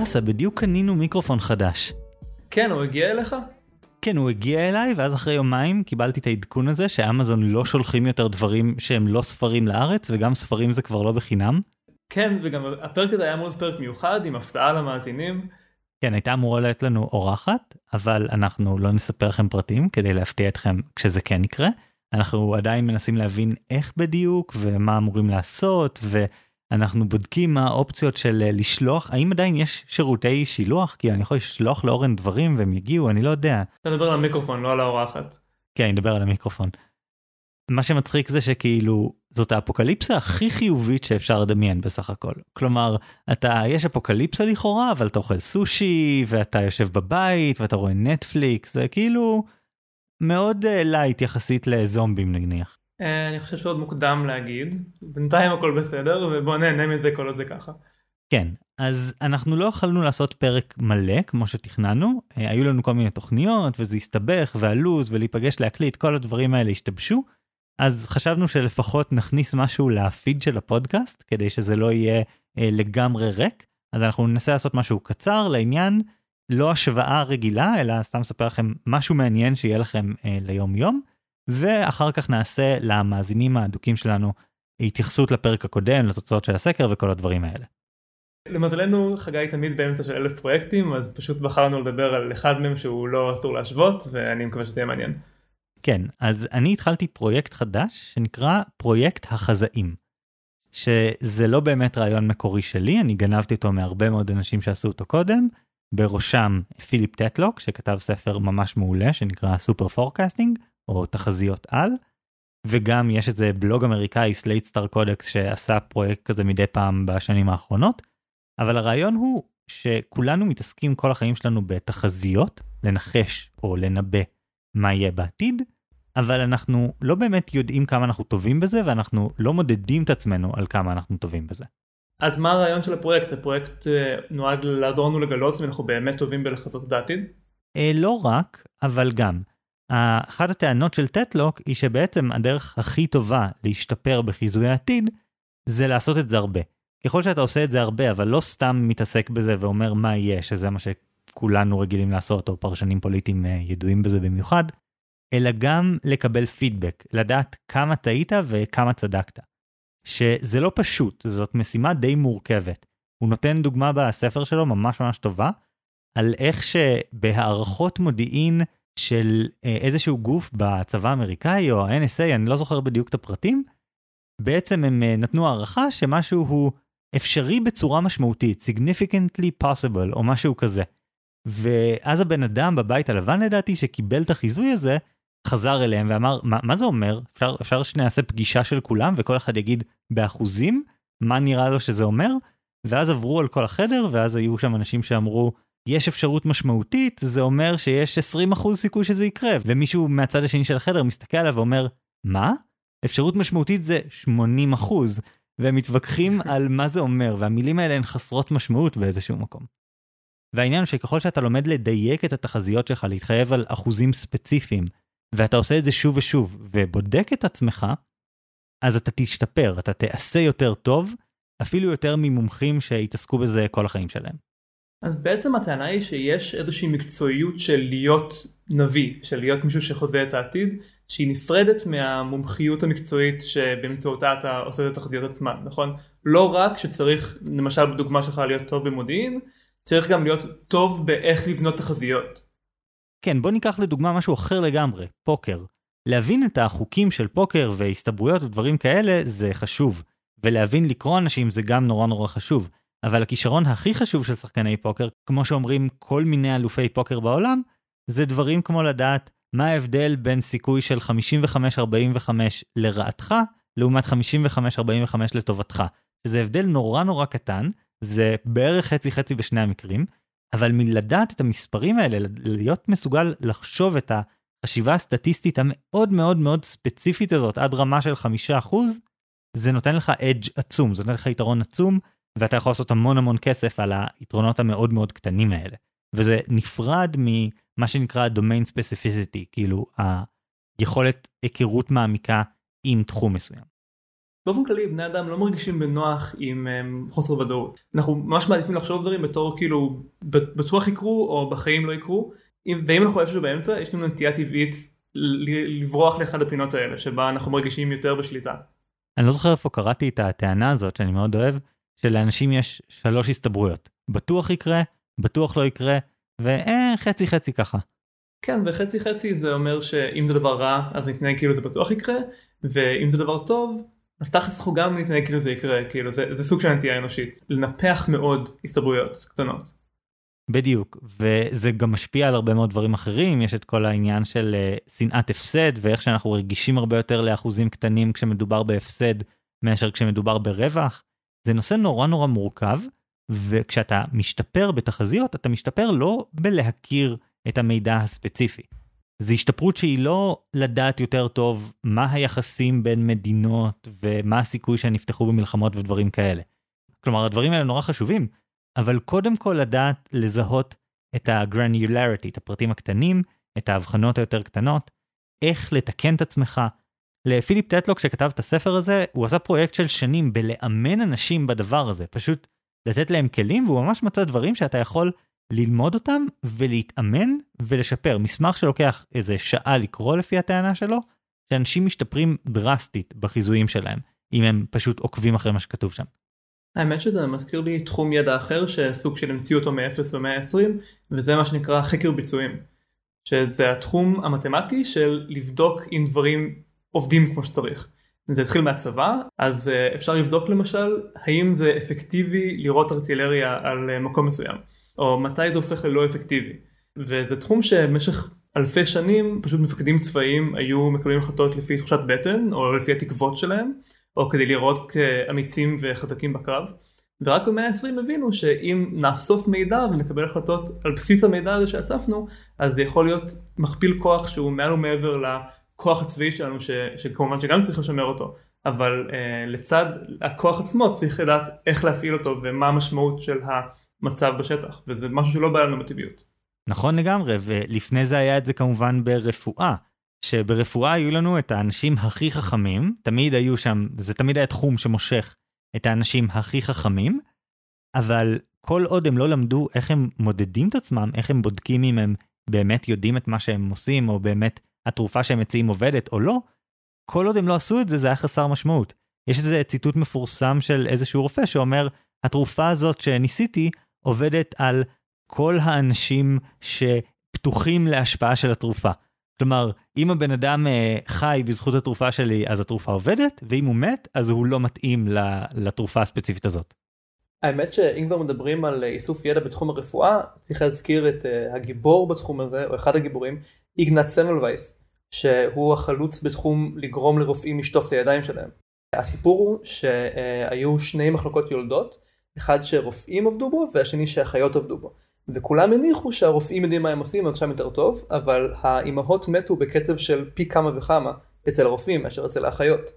באסה, בדיוק קנינו מיקרופון חדש. כן, הוא הגיע אליך? כן, הוא הגיע אליי, ואז אחרי יומיים קיבלתי את העדכון הזה שאמזון לא שולחים יותר דברים שהם לא ספרים לארץ, וגם ספרים זה כבר לא בחינם. כן, וגם הפרק הזה היה מאוד פרק מיוחד, עם הפתעה למאזינים. כן, הייתה אמורה להיות לנו אורחת, אבל אנחנו לא נספר לכם פרטים כדי להפתיע אתכם כשזה כן יקרה. אנחנו עדיין מנסים להבין איך בדיוק ומה אמורים לעשות, ואנחנו בודקים מה האופציות של אה, לשלוח, האם עדיין יש שירותי שילוח? כי אני יכול לשלוח לאורן דברים והם יגיעו, אני לא יודע. אתה מדבר על המיקרופון, לא על האורחת. כן, אני מדבר על המיקרופון. מה שמצחיק זה שכאילו זאת האפוקליפסה הכי חיובית שאפשר לדמיין בסך הכל. כלומר, אתה, יש אפוקליפסה לכאורה, אבל אתה אוכל סושי, ואתה יושב בבית, ואתה רואה נטפליקס, זה כאילו מאוד light uh, יחסית לזומבים נניח. Uh, אני חושב שעוד מוקדם להגיד, בינתיים הכל בסדר, ובוא נהנה מזה כל עוד זה ככה. כן, אז אנחנו לא יכולנו לעשות פרק מלא כמו שתכננו, uh, היו לנו כל מיני תוכניות, וזה הסתבך, והלו"ז, ולהיפגש להקליט, כל הדברים האלה השתבשו. אז חשבנו שלפחות נכניס משהו לפיד של הפודקאסט כדי שזה לא יהיה אה, לגמרי ריק. אז אנחנו ננסה לעשות משהו קצר לעניין. לא השוואה רגילה אלא סתם אספר לכם משהו מעניין שיהיה לכם אה, ליום יום ואחר כך נעשה למאזינים האדוקים שלנו התייחסות לפרק הקודם לתוצאות של הסקר וכל הדברים האלה. למזלנו חגי תמיד באמצע של אלף פרויקטים אז פשוט בחרנו לדבר על אחד מהם שהוא לא אסור להשוות ואני מקווה שזה יהיה מעניין. כן, אז אני התחלתי פרויקט חדש שנקרא פרויקט החזאים. שזה לא באמת רעיון מקורי שלי, אני גנבתי אותו מהרבה מאוד אנשים שעשו אותו קודם, בראשם פיליפ טטלוק שכתב ספר ממש מעולה שנקרא Superforecasting או תחזיות על, וגם יש איזה בלוג אמריקאי Slate Star Codex שעשה פרויקט כזה מדי פעם בשנים האחרונות, אבל הרעיון הוא שכולנו מתעסקים כל החיים שלנו בתחזיות, לנחש או לנבא מה יהיה בעתיד, אבל אנחנו לא באמת יודעים כמה אנחנו טובים בזה ואנחנו לא מודדים את עצמנו על כמה אנחנו טובים בזה. אז מה הרעיון של הפרויקט? הפרויקט אה, נועד לעזור לנו לגלות אם אנחנו באמת טובים בלחזות את העתיד? אה, לא רק, אבל גם. אחת הטענות של טטלוק היא שבעצם הדרך הכי טובה להשתפר בחיזוי העתיד זה לעשות את זה הרבה. ככל שאתה עושה את זה הרבה אבל לא סתם מתעסק בזה ואומר מה יהיה שזה מה שכולנו רגילים לעשות או פרשנים פוליטיים אה, ידועים בזה במיוחד, אלא גם לקבל פידבק, לדעת כמה טעית וכמה צדקת. שזה לא פשוט, זאת משימה די מורכבת. הוא נותן דוגמה בספר שלו ממש ממש טובה, על איך שבהערכות מודיעין של אה, איזשהו גוף בצבא האמריקאי או ה-NSA, אני לא זוכר בדיוק את הפרטים, בעצם הם אה, נתנו הערכה שמשהו הוא אפשרי בצורה משמעותית, significantly possible או משהו כזה. ואז הבן אדם בבית הלבן לדעתי שקיבל את החיזוי הזה, חזר אליהם ואמר מה, מה זה אומר אפשר אפשר שנעשה פגישה של כולם וכל אחד יגיד באחוזים מה נראה לו שזה אומר ואז עברו על כל החדר ואז היו שם אנשים שאמרו יש אפשרות משמעותית זה אומר שיש 20% סיכוי שזה יקרה ומישהו מהצד השני של החדר מסתכל עליו ואומר מה אפשרות משמעותית זה 80% והם מתווכחים על מה זה אומר והמילים האלה הן חסרות משמעות באיזשהו מקום. והעניין הוא שככל שאתה לומד לדייק את התחזיות שלך להתחייב על אחוזים ספציפיים ואתה עושה את זה שוב ושוב ובודק את עצמך, אז אתה תשתפר, אתה תעשה יותר טוב, אפילו יותר ממומחים שהתעסקו בזה כל החיים שלהם. אז בעצם הטענה היא שיש איזושהי מקצועיות של להיות נביא, של להיות מישהו שחוזה את העתיד, שהיא נפרדת מהמומחיות המקצועית שבאמצעותה אתה עושה את התחזיות עצמן, נכון? לא רק שצריך, למשל בדוגמה שלך להיות טוב במודיעין, צריך גם להיות טוב באיך לבנות תחזיות. כן, בוא ניקח לדוגמה משהו אחר לגמרי, פוקר. להבין את החוקים של פוקר והסתברויות ודברים כאלה זה חשוב, ולהבין לקרוא אנשים זה גם נורא נורא חשוב. אבל הכישרון הכי חשוב של שחקני פוקר, כמו שאומרים כל מיני אלופי פוקר בעולם, זה דברים כמו לדעת מה ההבדל בין סיכוי של 55-45 לרעתך, לעומת 55-45 לטובתך. שזה הבדל נורא נורא קטן, זה בערך חצי חצי בשני המקרים, אבל מלדעת את המספרים האלה, להיות מסוגל לחשוב את החשיבה הסטטיסטית המאוד מאוד מאוד ספציפית הזאת עד רמה של חמישה אחוז, זה נותן לך אדג' עצום, זה נותן לך יתרון עצום, ואתה יכול לעשות המון המון כסף על היתרונות המאוד מאוד קטנים האלה. וזה נפרד ממה שנקרא domain specificity, כאילו היכולת היכרות מעמיקה עם תחום מסוים. באופן כללי בני אדם לא מרגישים בנוח עם um, חוסר ודאות. אנחנו ממש מעדיפים לחשוב דברים בתור כאילו בטוח יקרו או בחיים לא יקרו. ואם אנחנו איפשהו באמצע יש לנו נטייה טבעית לברוח לאחד הפינות האלה שבה אנחנו מרגישים יותר בשליטה. אני לא זוכר איפה קראתי את הטענה הזאת שאני מאוד אוהב שלאנשים יש שלוש הסתברויות בטוח יקרה בטוח לא יקרה וחצי חצי ככה. כן וחצי חצי זה אומר שאם זה דבר רע אז נתנהג כאילו זה בטוח יקרה ואם זה דבר טוב אז תכלס אנחנו גם נתנהג כאילו זה יקרה כאילו זה, זה סוג של נטייה אנושית לנפח מאוד הסתברויות קטנות. בדיוק וזה גם משפיע על הרבה מאוד דברים אחרים יש את כל העניין של uh, שנאת הפסד ואיך שאנחנו רגישים הרבה יותר לאחוזים קטנים כשמדובר בהפסד מאשר כשמדובר ברווח. זה נושא נורא נורא מורכב וכשאתה משתפר בתחזיות אתה משתפר לא בלהכיר את המידע הספציפי. זו השתפרות שהיא לא לדעת יותר טוב מה היחסים בין מדינות ומה הסיכוי שהן יפתחו במלחמות ודברים כאלה. כלומר הדברים האלה נורא חשובים, אבל קודם כל לדעת לזהות את ה-granularity, את הפרטים הקטנים, את ההבחנות היותר קטנות, איך לתקן את עצמך. לפיליפ טטלוק שכתב את הספר הזה, הוא עשה פרויקט של שנים בלאמן אנשים בדבר הזה, פשוט לתת להם כלים, והוא ממש מצא דברים שאתה יכול ללמוד אותם ולהתאמן ולשפר. מסמך שלוקח איזה שעה לקרוא לפי הטענה שלו, שאנשים משתפרים דרסטית בחיזויים שלהם, אם הם פשוט עוקבים אחרי מה שכתוב שם. האמת שזה מזכיר לי תחום ידע אחר שסוג של המציאו אותו מ-0 ו-120 וזה מה שנקרא חקר ביצועים. שזה התחום המתמטי של לבדוק אם דברים עובדים כמו שצריך. זה התחיל מהצבא אז אה, אפשר לבדוק למשל האם זה אפקטיבי לראות ארטילריה על אה, מקום מסוים. או מתי זה הופך ללא אפקטיבי. וזה תחום שבמשך אלפי שנים פשוט מפקדים צבאיים היו מקבלים החלטות לפי תחושת בטן או לפי התקוות שלהם או כדי לראות כאמיצים וחזקים בקרב. ורק במאה ה-20 הבינו שאם נאסוף מידע ונקבל החלטות על בסיס המידע הזה שאספנו אז זה יכול להיות מכפיל כוח שהוא מעל ומעבר לכוח הצבאי שלנו ש, שכמובן שגם צריך לשמר אותו אבל אה, לצד הכוח עצמו צריך לדעת איך להפעיל אותו ומה המשמעות של ה... מצב בשטח וזה משהו שלא בא לנו בטבעיות. נכון לגמרי ולפני זה היה את זה כמובן ברפואה שברפואה היו לנו את האנשים הכי חכמים תמיד היו שם זה תמיד היה תחום שמושך את האנשים הכי חכמים אבל כל עוד הם לא למדו איך הם מודדים את עצמם איך הם בודקים אם הם באמת יודעים את מה שהם עושים או באמת התרופה שהם מציעים עובדת או לא כל עוד הם לא עשו את זה זה היה חסר משמעות. יש איזה ציטוט מפורסם של איזשהו רופא שאומר התרופה הזאת שניסיתי עובדת על כל האנשים שפתוחים להשפעה של התרופה. כלומר, אם הבן אדם אה, חי בזכות התרופה שלי, אז התרופה עובדת, ואם הוא מת, אז הוא לא מתאים לתרופה הספציפית הזאת. האמת שאם כבר מדברים על אה, איסוף ידע בתחום הרפואה, צריך להזכיר את אה, הגיבור בתחום הזה, או אחד הגיבורים, איגנט סמלווייס, שהוא החלוץ בתחום לגרום לרופאים לשטוף את הידיים שלהם. הסיפור הוא שהיו שני מחלקות יולדות, אחד שרופאים עבדו בו והשני שאחיות עבדו בו. וכולם הניחו שהרופאים יודעים מה הם עושים אז שם יותר טוב, אבל האימהות מתו בקצב של פי כמה וכמה אצל הרופאים מאשר אצל האחיות.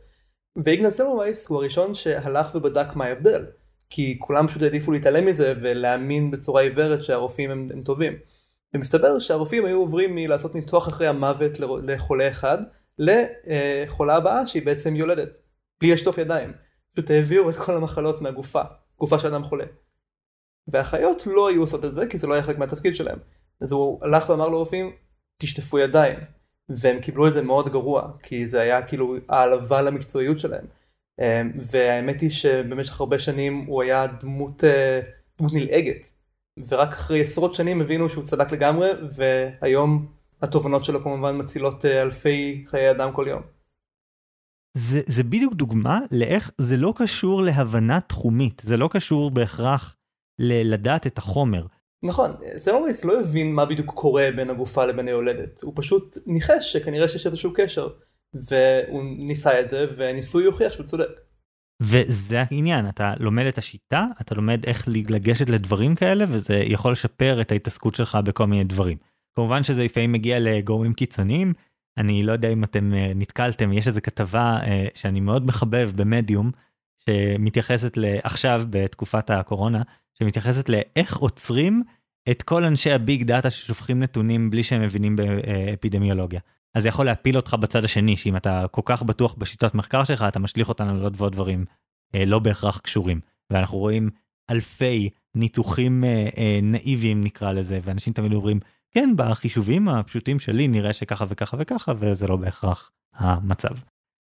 ואיגנס סלמווייס הוא הראשון שהלך ובדק מה ההבדל, כי כולם פשוט העדיפו להתעלם מזה ולהאמין בצורה עיוורת שהרופאים הם, הם טובים. ומסתבר שהרופאים היו עוברים מלעשות ניתוח אחרי המוות לחולה אחד, לחולה הבאה שהיא בעצם יולדת, בלי לשטוף ידיים. פשוט העבירו את כל המחלות מהגופה. גופה של אדם חולה. והאחיות לא היו עושות את זה כי זה לא היה חלק מהתפקיד שלהם. אז הוא הלך ואמר לרופאים תשטפו ידיים. והם קיבלו את זה מאוד גרוע כי זה היה כאילו העלבה למקצועיות שלהם. אמ, והאמת היא שבמשך הרבה שנים הוא היה דמות, אה, דמות נלעגת. ורק אחרי עשרות שנים הבינו שהוא צדק לגמרי והיום התובנות שלו כמובן מצילות אה, אלפי חיי אדם כל יום. זה, זה בדיוק דוגמה לאיך זה לא קשור להבנה תחומית, זה לא קשור בהכרח ל- לדעת את החומר. נכון, סלמריס לא הבין מה בדיוק קורה בין הגופה לבין היולדת, הוא פשוט ניחש שכנראה שיש איזשהו קשר, והוא ניסה את זה, והניסוי יוכיח שהוא צודק. וזה העניין, אתה לומד את השיטה, אתה לומד איך לגשת לדברים כאלה, וזה יכול לשפר את ההתעסקות שלך בכל מיני דברים. כמובן שזה לפעמים מגיע לגורמים קיצוניים, אני לא יודע אם אתם אה, נתקלתם, יש איזה כתבה אה, שאני מאוד מחבב במדיום, שמתייחסת לעכשיו בתקופת הקורונה, שמתייחסת לאיך עוצרים את כל אנשי הביג דאטה ששופכים נתונים בלי שהם מבינים באפידמיולוגיה. אז זה יכול להפיל אותך בצד השני, שאם אתה כל כך בטוח בשיטות מחקר שלך, אתה משליך אותנו לעוד ועוד דברים אה, לא בהכרח קשורים. ואנחנו רואים אלפי ניתוחים אה, אה, נאיביים נקרא לזה, ואנשים תמיד אומרים, כן, בחישובים הפשוטים שלי נראה שככה וככה וככה, וזה לא בהכרח המצב.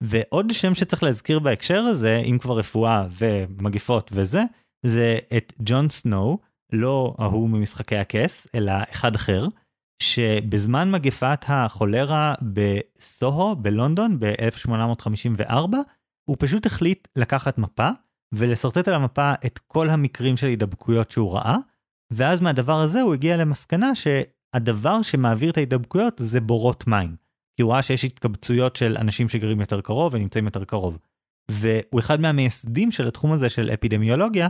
ועוד שם שצריך להזכיר בהקשר הזה, אם כבר רפואה ומגיפות וזה, זה את ג'ון סנואו, לא ההוא ממשחקי הכס, אלא אחד אחר, שבזמן מגפת החולרה בסוהו בלונדון ב-1854, הוא פשוט החליט לקחת מפה ולשרטט על המפה את כל המקרים של הידבקויות שהוא ראה, ואז מהדבר הזה הוא הגיע למסקנה שהדבר שמעביר את ההידבקויות זה בורות מים. כי הוא ראה שיש התקבצויות של אנשים שגרים יותר קרוב ונמצאים יותר קרוב. והוא אחד מהמייסדים של התחום הזה של אפידמיולוגיה,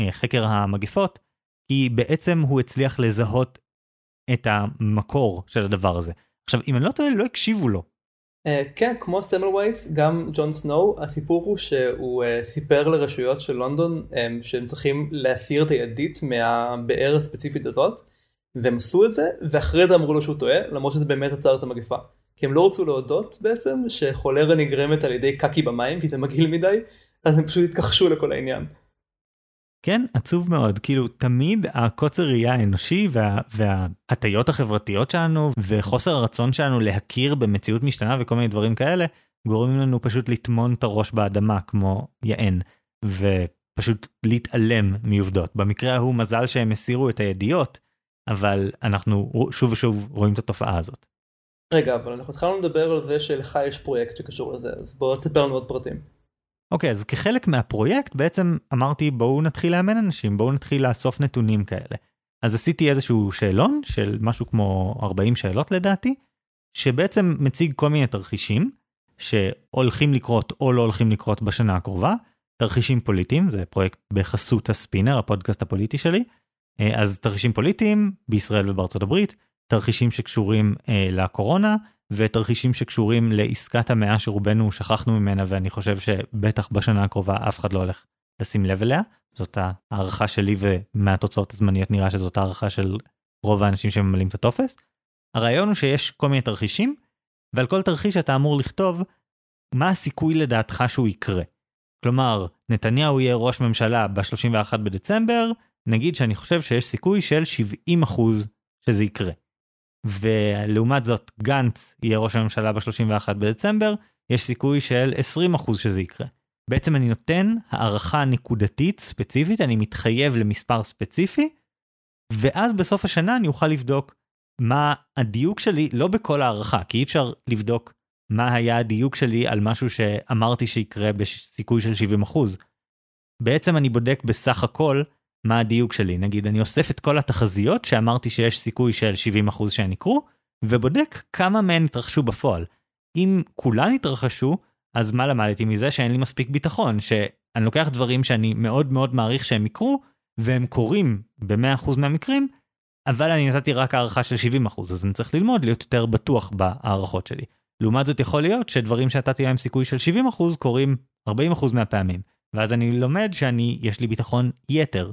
אה, חקר המגפות, כי בעצם הוא הצליח לזהות את המקור של הדבר הזה. עכשיו, אם אני לא טועה, לא הקשיבו לו. Uh, כן, כמו סמלווייס, גם ג'ון סנואו, הסיפור הוא שהוא uh, סיפר לרשויות של לונדון um, שהם צריכים להסיר את הידית מהבאר הספציפית הזאת, והם עשו את זה, ואחרי זה אמרו לו שהוא טועה, למרות שזה באמת עצר את המגפה. כי הם לא רצו להודות בעצם שחולרה נגרמת על ידי קקי במים, כי זה מגעיל מדי, אז הם פשוט התכחשו לכל העניין. כן, עצוב מאוד, כאילו תמיד הקוצר ראייה האנושי וה, וההטיות החברתיות שלנו וחוסר הרצון שלנו להכיר במציאות משתנה וכל מיני דברים כאלה, גורמים לנו פשוט לטמון את הראש באדמה כמו יען, ופשוט להתעלם מעובדות. במקרה ההוא מזל שהם הסירו את הידיעות, אבל אנחנו שוב ושוב רואים את התופעה הזאת. רגע, אבל אנחנו התחלנו לדבר על זה שלך יש פרויקט שקשור לזה, אז בוא תספר לנו עוד פרטים. אוקיי, okay, אז כחלק מהפרויקט בעצם אמרתי בואו נתחיל לאמן אנשים, בואו נתחיל לאסוף נתונים כאלה. אז עשיתי איזשהו שאלון של משהו כמו 40 שאלות לדעתי, שבעצם מציג כל מיני תרחישים שהולכים לקרות או לא הולכים לקרות בשנה הקרובה, תרחישים פוליטיים, זה פרויקט בחסות הספינר, הפודקאסט הפוליטי שלי, אה, אז תרחישים פוליטיים בישראל ובארצות הברית, תרחישים שקשורים אה, לקורונה, ותרחישים שקשורים לעסקת המאה שרובנו שכחנו ממנה ואני חושב שבטח בשנה הקרובה אף אחד לא הולך לשים לב אליה. זאת הערכה שלי ומהתוצאות הזמניות נראה שזאת הערכה של רוב האנשים שממלאים את הטופס. הרעיון הוא שיש כל מיני תרחישים ועל כל תרחיש אתה אמור לכתוב מה הסיכוי לדעתך שהוא יקרה. כלומר נתניהו יהיה ראש ממשלה ב-31 בדצמבר נגיד שאני חושב שיש סיכוי של 70% שזה יקרה. ולעומת זאת גנץ יהיה ראש הממשלה ב-31 בדצמבר, יש סיכוי של 20% שזה יקרה. בעצם אני נותן הערכה נקודתית ספציפית, אני מתחייב למספר ספציפי, ואז בסוף השנה אני אוכל לבדוק מה הדיוק שלי, לא בכל הערכה, כי אי אפשר לבדוק מה היה הדיוק שלי על משהו שאמרתי שיקרה בסיכוי של 70%. בעצם אני בודק בסך הכל מה הדיוק שלי. נגיד, אני אוסף את כל התחזיות שאמרתי שיש סיכוי של 70% שהן יקרו, ובודק כמה מהן התרחשו בפועל. אם כולן התרחשו, אז מה למדתי מזה? שאין לי מספיק ביטחון, שאני לוקח דברים שאני מאוד מאוד מעריך שהם יקרו, והם קורים ב-100% מהמקרים, אבל אני נתתי רק הערכה של 70%, אז אני צריך ללמוד להיות יותר בטוח בהערכות שלי. לעומת זאת יכול להיות שדברים שנתתי להם סיכוי של 70% קורים 40% מהפעמים, ואז אני לומד שאני, יש לי ביטחון יתר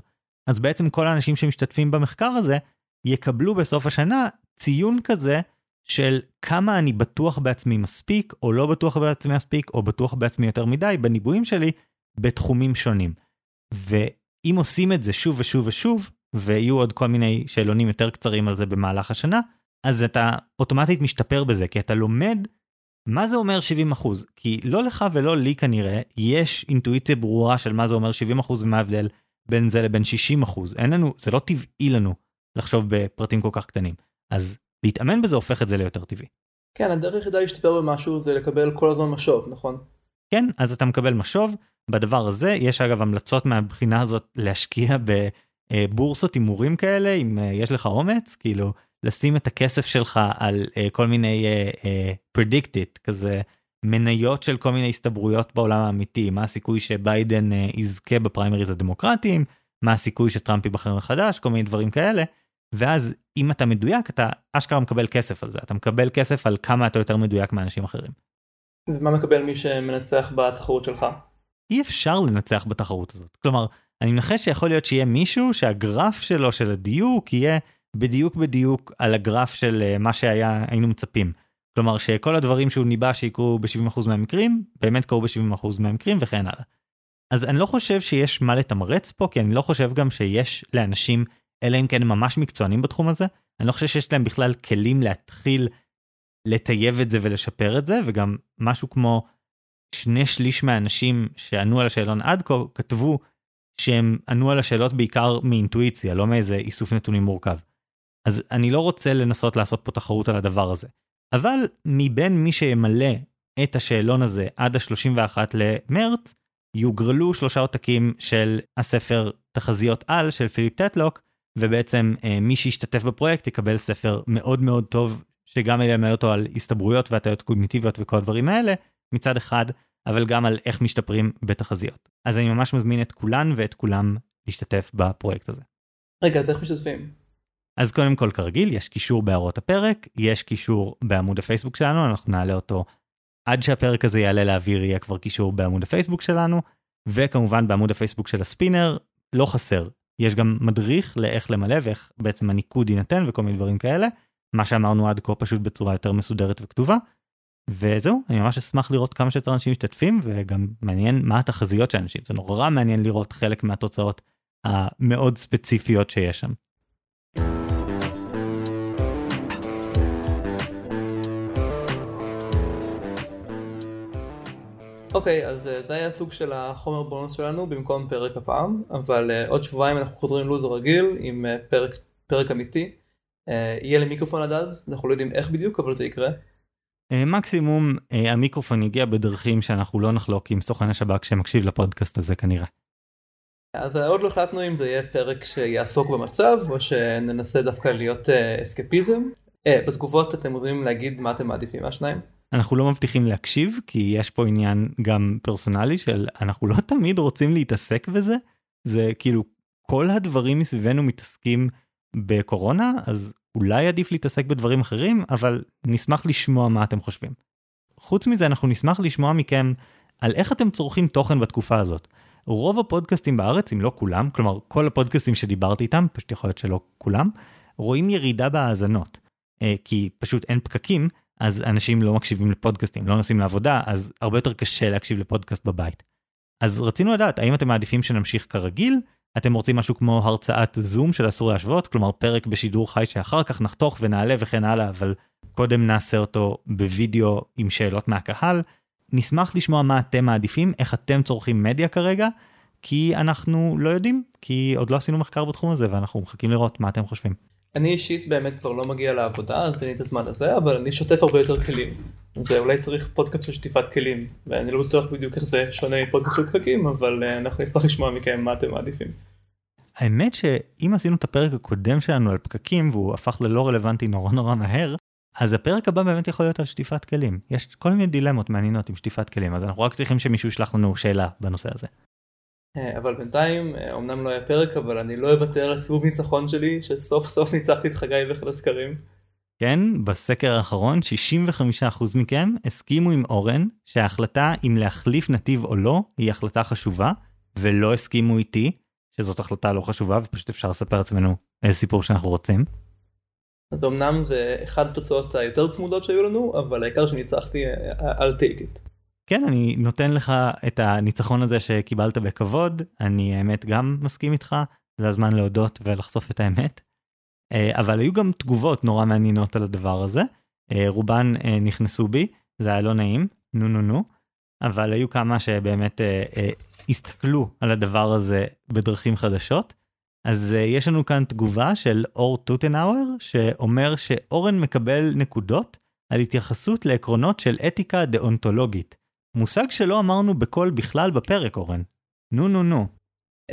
אז בעצם כל האנשים שמשתתפים במחקר הזה יקבלו בסוף השנה ציון כזה של כמה אני בטוח בעצמי מספיק או לא בטוח בעצמי מספיק או בטוח בעצמי יותר מדי בניבויים שלי בתחומים שונים. ואם עושים את זה שוב ושוב ושוב ויהיו עוד כל מיני שאלונים יותר קצרים על זה במהלך השנה אז אתה אוטומטית משתפר בזה כי אתה לומד מה זה אומר 70 אחוז כי לא לך ולא לי כנראה יש אינטואיציה ברורה של מה זה אומר 70 אחוז ומה ההבדל בין זה לבין 60 אחוז אין לנו זה לא טבעי לנו לחשוב בפרטים כל כך קטנים אז להתאמן בזה הופך את זה ליותר טבעי. כן הדרך היחידה להשתפר במשהו זה לקבל כל הזמן משוב נכון? כן אז אתה מקבל משוב בדבר הזה יש אגב המלצות מהבחינה הזאת להשקיע בבורסות הימורים כאלה אם אה, יש לך אומץ כאילו לשים את הכסף שלך על אה, כל מיני פרדיקטית אה, כזה. מניות של כל מיני הסתברויות בעולם האמיתי מה הסיכוי שביידן uh, יזכה בפריימריז הדמוקרטיים מה הסיכוי שטראמפ ייבחר מחדש כל מיני דברים כאלה ואז אם אתה מדויק אתה אשכרה מקבל כסף על זה אתה מקבל כסף על כמה אתה יותר מדויק מאנשים אחרים. ומה מקבל מי שמנצח בתחרות שלך? אי אפשר לנצח בתחרות הזאת כלומר אני מנחש שיכול להיות שיהיה מישהו שהגרף שלו של הדיוק יהיה בדיוק בדיוק על הגרף של uh, מה שהיה היינו מצפים. כלומר שכל הדברים שהוא ניבא שיקרו ב-70% מהמקרים, באמת קרו ב-70% מהמקרים וכן הלאה. אז אני לא חושב שיש מה לתמרץ פה, כי אני לא חושב גם שיש לאנשים, אלא אם כן הם ממש מקצוענים בתחום הזה, אני לא חושב שיש להם בכלל כלים להתחיל לטייב את זה ולשפר את זה, וגם משהו כמו שני שליש מהאנשים שענו על השאלון עד כה כתבו שהם ענו על השאלות בעיקר מאינטואיציה, לא מאיזה איסוף נתונים מורכב. אז אני לא רוצה לנסות לעשות פה תחרות על הדבר הזה. אבל מבין מי שימלא את השאלון הזה עד ה-31 למרץ, יוגרלו שלושה עותקים של הספר תחזיות על של פיליפ טטלוק, ובעצם אה, מי שישתתף בפרויקט יקבל ספר מאוד מאוד טוב, שגם ילמד אותו על הסתברויות והטיות קוגניטיביות וכל הדברים האלה, מצד אחד, אבל גם על איך משתפרים בתחזיות. אז אני ממש מזמין את כולן ואת כולם להשתתף בפרויקט הזה. רגע, אז איך משתתפים? אז קודם כל כרגיל יש קישור בהערות הפרק, יש קישור בעמוד הפייסבוק שלנו, אנחנו נעלה אותו עד שהפרק הזה יעלה לאוויר יהיה כבר קישור בעמוד הפייסבוק שלנו, וכמובן בעמוד הפייסבוק של הספינר לא חסר, יש גם מדריך לאיך למלא ואיך בעצם הניקוד יינתן וכל מיני דברים כאלה, מה שאמרנו עד כה פשוט בצורה יותר מסודרת וכתובה. וזהו, אני ממש אשמח לראות כמה שיותר אנשים משתתפים וגם מעניין מה התחזיות של אנשים, זה נורא מעניין לראות חלק מהתוצאות המאוד ספציפיות שיש שם. אוקיי, okay, אז uh, זה היה סוג של החומר בונוס שלנו במקום פרק הפעם, אבל uh, עוד שבועיים אנחנו חוזרים ללו"ז הרגיל עם uh, פרק, פרק אמיתי. Uh, יהיה לי מיקרופון עד אז, אנחנו לא יודעים איך בדיוק, אבל זה יקרה. Uh, מקסימום uh, המיקרופון יגיע בדרכים שאנחנו לא נחלוק עם סוכן השב"כ שמקשיב לפודקאסט הזה כנראה. אז עוד לא החלטנו אם זה יהיה פרק שיעסוק במצב או שננסה דווקא להיות uh, אסקפיזם. Uh, בתגובות אתם מוזמנים להגיד מה אתם מעדיפים מהשניים. אנחנו לא מבטיחים להקשיב כי יש פה עניין גם פרסונלי של אנחנו לא תמיד רוצים להתעסק בזה זה כאילו כל הדברים מסביבנו מתעסקים בקורונה אז אולי עדיף להתעסק בדברים אחרים אבל נשמח לשמוע מה אתם חושבים. חוץ מזה אנחנו נשמח לשמוע מכם על איך אתם צורכים תוכן בתקופה הזאת. רוב הפודקאסטים בארץ אם לא כולם כלומר כל הפודקאסטים שדיברתי איתם פשוט יכול להיות שלא כולם רואים ירידה בהאזנות אה, כי פשוט אין פקקים אז אנשים לא מקשיבים לפודקאסטים, לא נוסעים לעבודה, אז הרבה יותר קשה להקשיב לפודקאסט בבית. אז רצינו לדעת, האם אתם מעדיפים שנמשיך כרגיל? אתם רוצים משהו כמו הרצאת זום של אסור להשוות, כלומר פרק בשידור חי שאחר כך נחתוך ונעלה וכן הלאה, אבל קודם נעשה אותו בווידאו עם שאלות מהקהל. נשמח לשמוע מה אתם מעדיפים, איך אתם צורכים מדיה כרגע, כי אנחנו לא יודעים, כי עוד לא עשינו מחקר בתחום הזה ואנחנו מחכים לראות מה אתם חושבים. אני אישית באמת כבר לא מגיע לעבודה, אז אין לי את הזמן הזה, אבל אני שוטף הרבה יותר כלים. אז אולי צריך פודקאסט של שטיפת כלים, ואני לא בטוח בדיוק איך זה שונה מפודקאסט של פקקים, אבל אה, אנחנו נשמח לשמוע מכם מה אתם מעדיפים. האמת שאם עשינו את הפרק הקודם שלנו על פקקים והוא הפך ללא רלוונטי נורא נורא מהר, אז הפרק הבא באמת יכול להיות על שטיפת כלים. יש כל מיני דילמות מעניינות עם שטיפת כלים, אז אנחנו רק צריכים שמישהו ישלח לנו שאלה בנושא הזה. אה, אבל בינתיים, אמנם לא היה פרק, אבל אני לא אוותר על סיבוב ניצחון שלי, שסוף סוף ניצחתי את חגי באחד הסקרים. כן, בסקר האחרון 65% מכם הסכימו עם אורן שההחלטה אם להחליף נתיב או לא היא החלטה חשובה, ולא הסכימו איתי שזאת החלטה לא חשובה ופשוט אפשר לספר לעצמנו איזה סיפור שאנחנו רוצים. אז אמנם זה אחד התוצאות היותר צמודות שהיו לנו, אבל העיקר שניצחתי, אל take it. כן, אני נותן לך את הניצחון הזה שקיבלת בכבוד, אני האמת גם מסכים איתך, זה הזמן להודות ולחשוף את האמת. אה, אבל היו גם תגובות נורא מעניינות על הדבר הזה, אה, רובן אה, נכנסו בי, זה היה לא נעים, נו נו נו, אבל היו כמה שבאמת הסתכלו על הדבר הזה בדרכים חדשות. אז יש לנו כאן תגובה של אור טוטנאואר, שאומר שאורן מקבל נקודות על התייחסות לעקרונות של אתיקה דאונטולוגית. מושג שלא אמרנו בקול בכלל בפרק אורן. נו נו נו.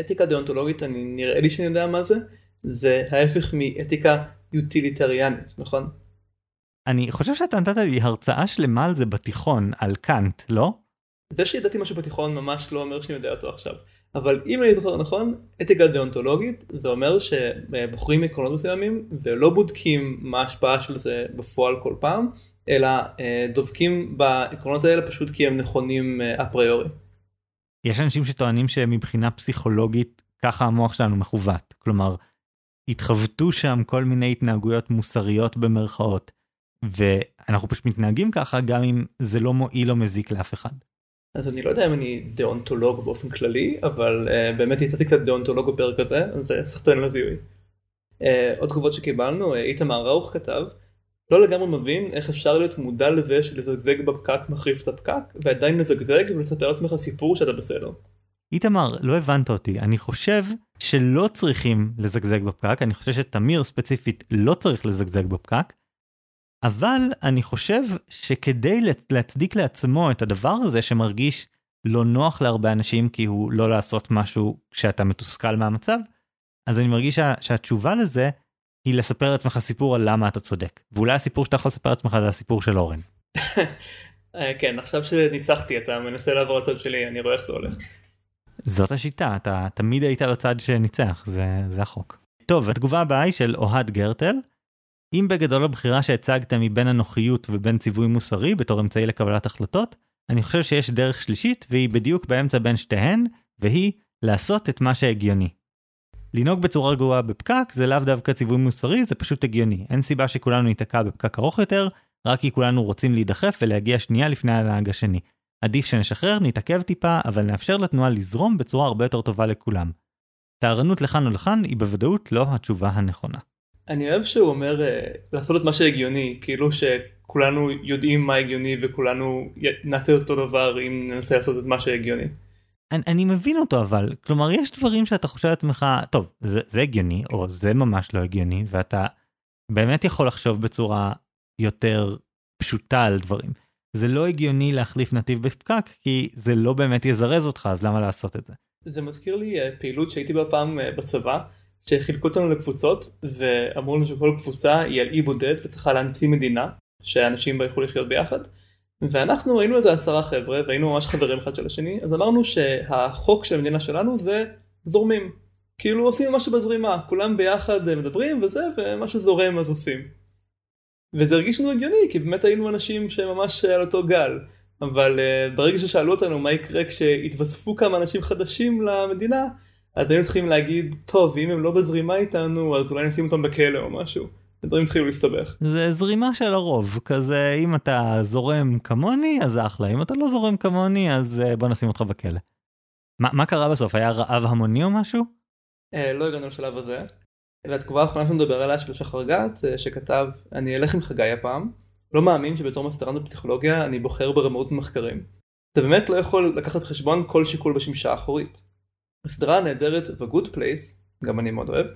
אתיקה דאונטולוגית אני נראה לי שאני יודע מה זה, זה ההפך מאתיקה יוטיליטריאנית נכון? אני חושב שאתה נתת לי הרצאה שלמה על זה בתיכון על קאנט לא? זה שידעתי משהו בתיכון ממש לא אומר שאני יודע אותו עכשיו אבל אם אני זוכר נכון אתיקה דאונטולוגית זה אומר שבוחרים עקרונות מסוימים ולא בודקים מה ההשפעה של זה בפועל כל פעם אלא אה, דבקים בעקרונות האלה פשוט כי הם נכונים אה, אפריורי. יש אנשים שטוענים שמבחינה פסיכולוגית ככה המוח שלנו מחווט כלומר התחווטו שם כל מיני התנהגויות מוסריות במרכאות ואנחנו פשוט מתנהגים ככה גם אם זה לא מועיל או מזיק לאף אחד. אז אני לא יודע אם אני דאונטולוג באופן כללי, אבל uh, באמת יצאתי קצת דאונטולוג בפרק הזה, אז זה סחטן לזיהוי. Uh, עוד תגובות שקיבלנו, איתמר ראוך כתב, לא לגמרי מבין איך אפשר להיות מודע לזה שלזגזג בפקק מחריף את הפקק, ועדיין לזגזג ולספר לעצמך סיפור שאתה בסדר. איתמר, לא הבנת אותי, אני חושב שלא צריכים לזגזג בפקק, אני חושב שתמיר ספציפית לא צריך לזגזג בפקק, אבל אני חושב שכדי להצדיק לעצמו את הדבר הזה שמרגיש לא נוח להרבה אנשים כי הוא לא לעשות משהו כשאתה מתוסכל מהמצב, אז אני מרגיש שה, שהתשובה לזה היא לספר לעצמך סיפור על למה אתה צודק. ואולי הסיפור שאתה יכול לספר לעצמך זה הסיפור של אורן. אה, כן, עכשיו שניצחתי אתה מנסה לעבור לצד שלי, אני רואה איך זה הולך. זאת השיטה, אתה תמיד היית בצד שניצח, זה, זה החוק. טוב, התגובה הבאה היא של אוהד גרטל. אם בגדול הבחירה שהצגת מבין הנוחיות ובין ציווי מוסרי בתור אמצעי לקבלת החלטות, אני חושב שיש דרך שלישית והיא בדיוק באמצע בין שתיהן, והיא לעשות את מה שהגיוני. לנהוג בצורה גרועה בפקק זה לאו דווקא ציווי מוסרי, זה פשוט הגיוני. אין סיבה שכולנו ניתקע בפקק ארוך יותר, רק כי כולנו רוצים להידחף ולהגיע שנייה לפני הנהג השני. עדיף שנשחרר, נתעכב טיפה, אבל נאפשר לתנועה לזרום בצורה הרבה יותר טובה לכולם. טהרנות לכאן או לכאן היא בוודאות לא התשובה הנכונה. אני אוהב שהוא אומר uh, לעשות את מה שהגיוני, כאילו שכולנו יודעים מה הגיוני וכולנו נעשה אותו דבר אם ננסה לעשות את מה שהגיוני. אני, אני מבין אותו אבל, כלומר יש דברים שאתה חושב לעצמך, טוב, זה, זה הגיוני, או זה ממש לא הגיוני, ואתה באמת יכול לחשוב בצורה יותר פשוטה על דברים. זה לא הגיוני להחליף נתיב בפקק, כי זה לא באמת יזרז אותך, אז למה לעשות את זה? זה מזכיר לי uh, פעילות שהייתי בה פעם uh, בצבא. שחילקו אותנו לקבוצות ואמרו לנו שכל קבוצה היא על אי בודד וצריכה להמציא מדינה שאנשים בה יוכלו לחיות ביחד ואנחנו היינו איזה עשרה חבר'ה והיינו ממש חברים אחד של השני אז אמרנו שהחוק של המדינה שלנו זה זורמים. כאילו עושים משהו בזרימה כולם ביחד מדברים וזה ומה שזורם אז עושים. וזה הרגיש לנו הגיוני כי באמת היינו אנשים שממש על אותו גל. אבל uh, ברגע ששאלו אותנו מה יקרה כשיתווספו כמה אנשים חדשים למדינה אז היינו צריכים להגיד, טוב, אם הם לא בזרימה איתנו, אז אולי נשים אותם בכלא או משהו. הדברים התחילו להסתבך. זה זרימה של הרוב, כזה אם אתה זורם כמוני אז אחלה, אם אתה לא זורם כמוני אז אה, בוא נשים אותך בכלא. ما, מה קרה בסוף, היה רעב המוני או משהו? אה, לא הגענו לשלב הזה. והתגובה האחרונה שנדבר עליה של שחר גת, אה, שכתב, אני אלך עם חגי הפעם, לא מאמין שבתור מסטרנט בפסיכולוגיה אני בוחר ברמאות במחקרים. אתה באמת לא יכול לקחת בחשבון כל שיקול בשמשה האחורית. הסדרה הנהדרת The Good Place, גם אני מאוד אוהב,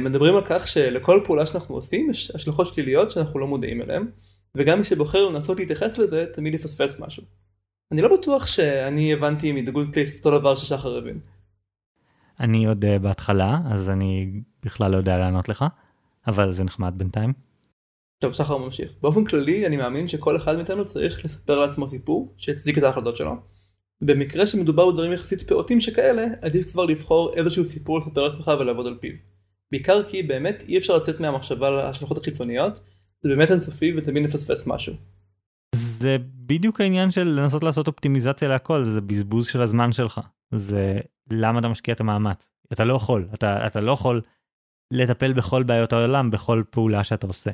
מדברים על כך שלכל פעולה שאנחנו עושים יש השלכות שליליות שאנחנו לא מודעים אליהן, וגם מי שבוחר לנסות להתייחס לזה תמיד יפספס משהו. אני לא בטוח שאני הבנתי Good Place אותו דבר ששחר הבין. אני עוד uh, בהתחלה, אז אני בכלל לא יודע לענות לך, אבל זה נחמד בינתיים. טוב, שחר ממשיך. באופן כללי, אני מאמין שכל אחד מאיתנו צריך לספר לעצמו סיפור שיצדיק את ההחלטות שלו. במקרה שמדובר בדברים יחסית פעוטים שכאלה, עדיף כבר לבחור איזשהו סיפור לספר לעצמך ולעבוד על פיו. בעיקר כי באמת אי אפשר לצאת מהמחשבה על ההשלכות החיצוניות, זה באמת אינסופי ותמיד נפספס משהו. זה בדיוק העניין של לנסות לעשות אופטימיזציה להכל, זה בזבוז של הזמן שלך. זה למה אתה משקיע את המאמץ. אתה לא יכול, אתה, אתה לא יכול לטפל בכל בעיות העולם בכל פעולה שאתה עושה.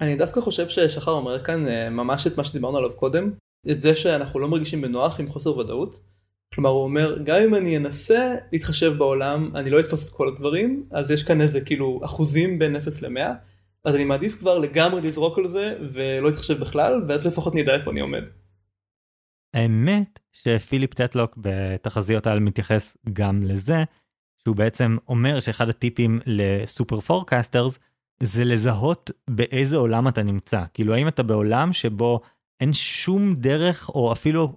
אני דווקא חושב ששחר אומר כאן אה, ממש את מה שדיברנו עליו קודם, את זה שאנחנו לא מרגישים בנוח עם חוסר ודאות. כלומר הוא אומר גם אם אני אנסה להתחשב בעולם אני לא אתפוס את כל הדברים אז יש כאן איזה כאילו אחוזים בין 0 ל-100 אז אני מעדיף כבר לגמרי לזרוק על זה ולא להתחשב בכלל ואז לפחות נדע איפה אני עומד. האמת שפיליפ טטלוק בתחזיות העל מתייחס גם לזה שהוא בעצם אומר שאחד הטיפים לסופר פורקסטרס זה לזהות באיזה עולם אתה נמצא כאילו האם אתה בעולם שבו אין שום דרך או אפילו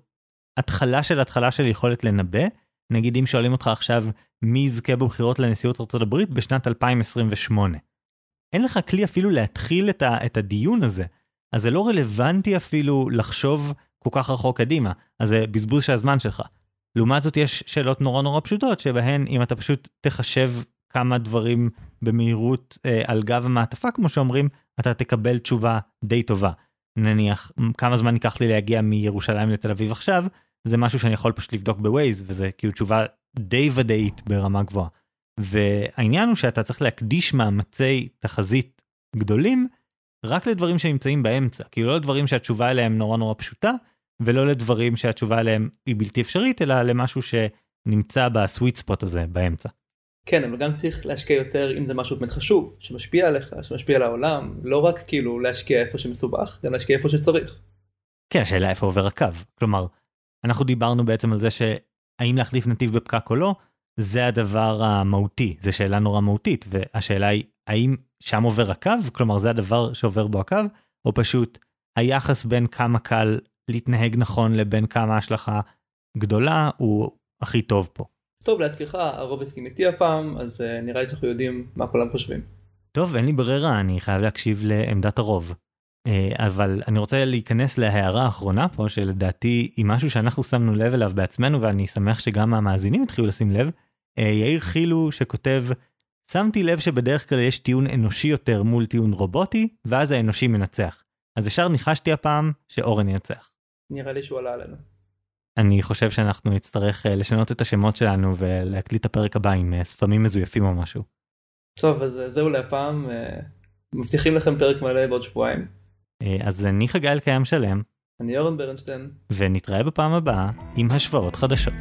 התחלה של התחלה של יכולת לנבא. נגיד אם שואלים אותך עכשיו מי יזכה בבחירות לנשיאות ארה"ב בשנת 2028. אין לך כלי אפילו להתחיל את, ה, את הדיון הזה, אז זה לא רלוונטי אפילו לחשוב כל כך רחוק קדימה, אז זה בזבוז של הזמן שלך. לעומת זאת יש שאלות נורא נורא פשוטות שבהן אם אתה פשוט תחשב כמה דברים במהירות אה, על גב המעטפה כמו שאומרים, אתה תקבל תשובה די טובה. נניח כמה זמן ייקח לי להגיע מירושלים לתל אביב עכשיו זה משהו שאני יכול פשוט לבדוק בווייז וזה כאילו תשובה די ודאית ברמה גבוהה. והעניין הוא שאתה צריך להקדיש מאמצי תחזית גדולים רק לדברים שנמצאים באמצע, כאילו לא לדברים שהתשובה אליהם נורא נורא פשוטה, ולא לדברים שהתשובה אליהם היא בלתי אפשרית, אלא למשהו שנמצא בסוויט ספוט הזה באמצע. כן, אבל גם צריך להשקיע יותר אם זה משהו באמת חשוב, שמשפיע עליך, שמשפיע על העולם, לא רק כאילו להשקיע איפה שמסובך, גם להשקיע איפה שצריך. כן, השאלה איפה עובר הקו. כלומר, אנחנו דיברנו בעצם על זה שהאם להחליף נתיב בפקק או לא, זה הדבר המהותי, זו שאלה נורא מהותית, והשאלה היא האם שם עובר הקו, כלומר זה הדבר שעובר בו הקו, או פשוט היחס בין כמה קל להתנהג נכון לבין כמה השלכה גדולה הוא הכי טוב פה. טוב להזכירך הרוב הסכים איתי הפעם אז uh, נראה לי שאנחנו יודעים מה כולם חושבים. טוב אין לי ברירה אני חייב להקשיב לעמדת הרוב. Uh, אבל אני רוצה להיכנס להערה האחרונה פה שלדעתי היא משהו שאנחנו שמנו לב אליו בעצמנו ואני שמח שגם המאזינים התחילו לשים לב. Uh, יאיר חילו שכותב שמתי לב שבדרך כלל יש טיעון אנושי יותר מול טיעון רובוטי ואז האנושי מנצח. אז ישר ניחשתי הפעם שאורן ינצח. נראה לי שהוא עלה עלינו. אני חושב שאנחנו נצטרך אה, לשנות את השמות שלנו ולהקליט את הפרק הבא עם אה, ספמים מזויפים או משהו. טוב אז אה, זהו להפעם מבטיחים לכם פרק מלא בעוד שבועיים. אז אני חגי אלקיים שלם. אני אורן ברנשטיין. ונתראה בפעם הבאה עם השוואות חדשות.